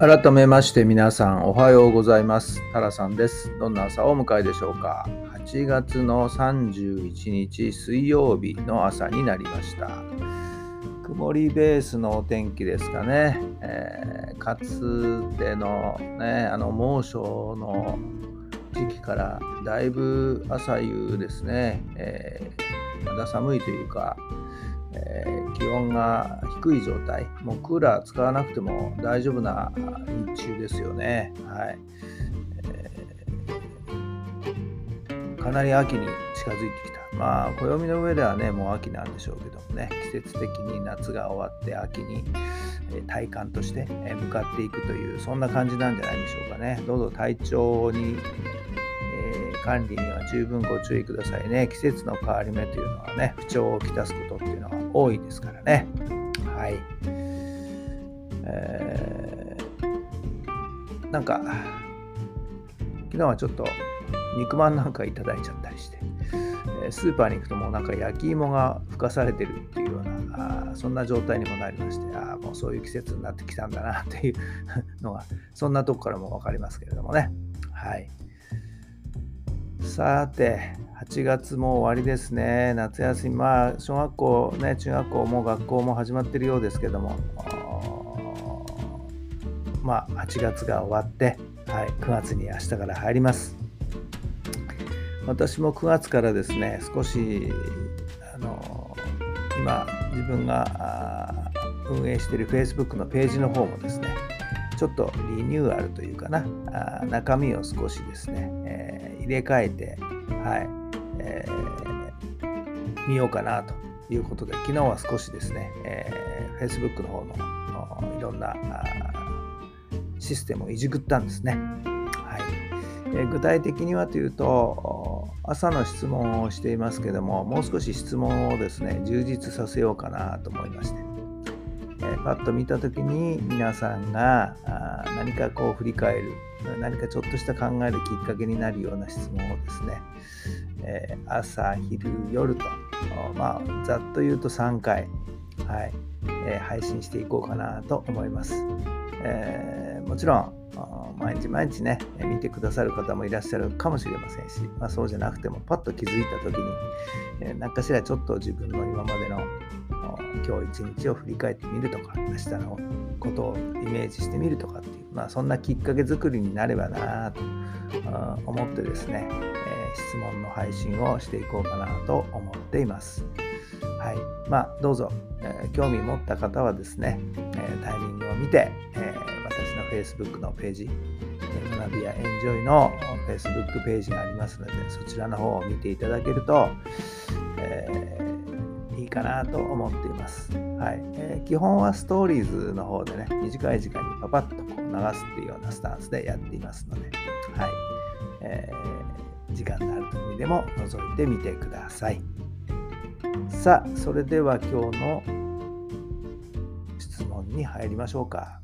改めまして皆さんおはようございます。タラさんです。どんな朝をお迎えでしょうか。8月の31日水曜日の朝になりました。曇りベースのお天気ですかね。えー、かつてのね、あの猛暑の時期からだいぶ朝夕ですね、えー、肌寒いというか、えー、気温が低い状態、もうクーラー使わなくても大丈夫な日中ですよね。はいえー、かなり秋に近づいてきた。まあ、暦の上ではね、もう秋なんでしょうけどもね、季節的に夏が終わって秋に体感として向かっていくという、そんな感じなんじゃないでしょうかね。どうぞ体調に管理には十分ご注意くださいね。季節の変わり目というのはね、不調をきたすことっていうのは多いですからね。はい。えー、なんか、昨日はちょっと肉まんなんかいただいちゃったりして、スーパーに行くともうなんか焼き芋がふかされてるっていうような、あそんな状態にもなりまして、あもうそういう季節になってきたんだなっていうのが、そんなとこからも分かりますけれどもね。はい。さて、8月も終わりですね。夏休み、まあ、小学校、ね、中学校も学校も始まってるようですけども、まあ、8月が終わって、はい、9月に明日から入ります。私も9月からですね、少し、あの今、自分が運営している Facebook のページの方もですね、ちょっとリニューアルというかな、あ中身を少しですね、えー、入れ替えて、はい、えー、見ようかなということで、昨日は少しですね、えー、Facebook の方のいろんなシステムをいじくったんですね。はい。えー、具体的にはというと、朝の質問をしていますけども、もう少し質問をですね、充実させようかなと思いまして、え、パッと見た時に皆さんが何かこう振り返る何かちょっとした考えるきっかけになるような質問をですね、えー、朝昼夜とまあざっと言うと3回、はいえー、配信していこうかなと思います、えー、もちろん毎日毎日ね見てくださる方もいらっしゃるかもしれませんし、まあ、そうじゃなくてもパッと気づいた時に、何かしらちょっと自分の今までの今日一日を振り返ってみるとか明日のことをイメージしてみるとかっていう、まあ、そんなきっかけ作りになればなと思ってですね、えー、質問の配信をしていこうかなと思っています。はい。まあ、どうぞ、えー、興味持った方はですね、えー、タイミングを見て、え私の Facebook のページ、学びやエンジョイの Facebook ページがありますので、そちらの方を見ていただけると、えーかなと思っています。はいえー、基本はストーリーズの方でね、短い時間にパパッとこう流すっていうようなスタンスでやっていますので、はいえー、時間のある時でも覗いてみてください。さあ、それでは今日の質問に入りましょうか。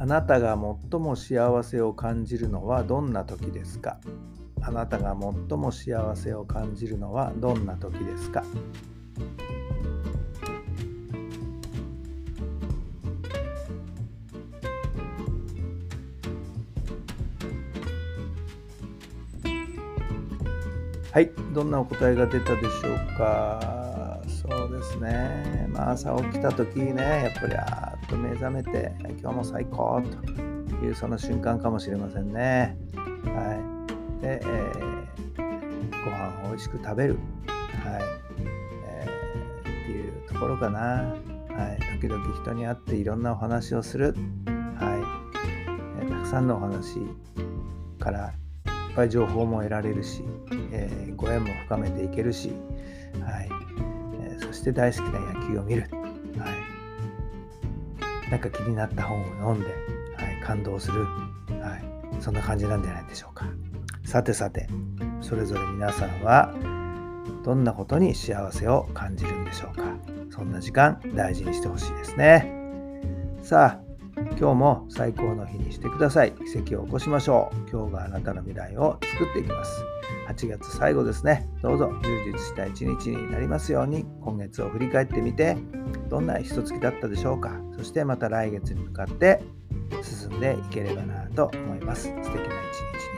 あなたが最も幸せを感じるのはどんな時ですか？あなたが最も幸せを感じるのはどんな時ですか？はい、どんなお答えが出たでしょうか？そうですね。まあ、朝起きた時ね、やっぱりあーっと目覚めて、今日も最高というその瞬間かもしれませんね。はい。で、えー、ご飯を美味しく食べる、はい。えー、っていうところかな、はい、時々人に会っていろんなお話をする、はい。えー、たくさんのお話からいっぱい情報も得られるし、えー、ご縁も深めていけるし、はい。えー、そして大好きな野球を見る、はい。なんか気になった本を読んで、はい、感動する、はい、そんな感じなんじゃないでしょうか。さてさて、それぞれ皆さんはどんなことに幸せを感じるんでしょうか？そんな時間大事にしてほしいですね。さあ、今日も最高の日にしてください。奇跡を起こしましょう。今日があなたの未来を作っていきます。8月最後ですね。どうぞ充実した一日になりますように、今月を振り返ってみて、どんな一月だったでしょうか？そしてまた来月に向かって進んでいければなと思います。素敵な一日に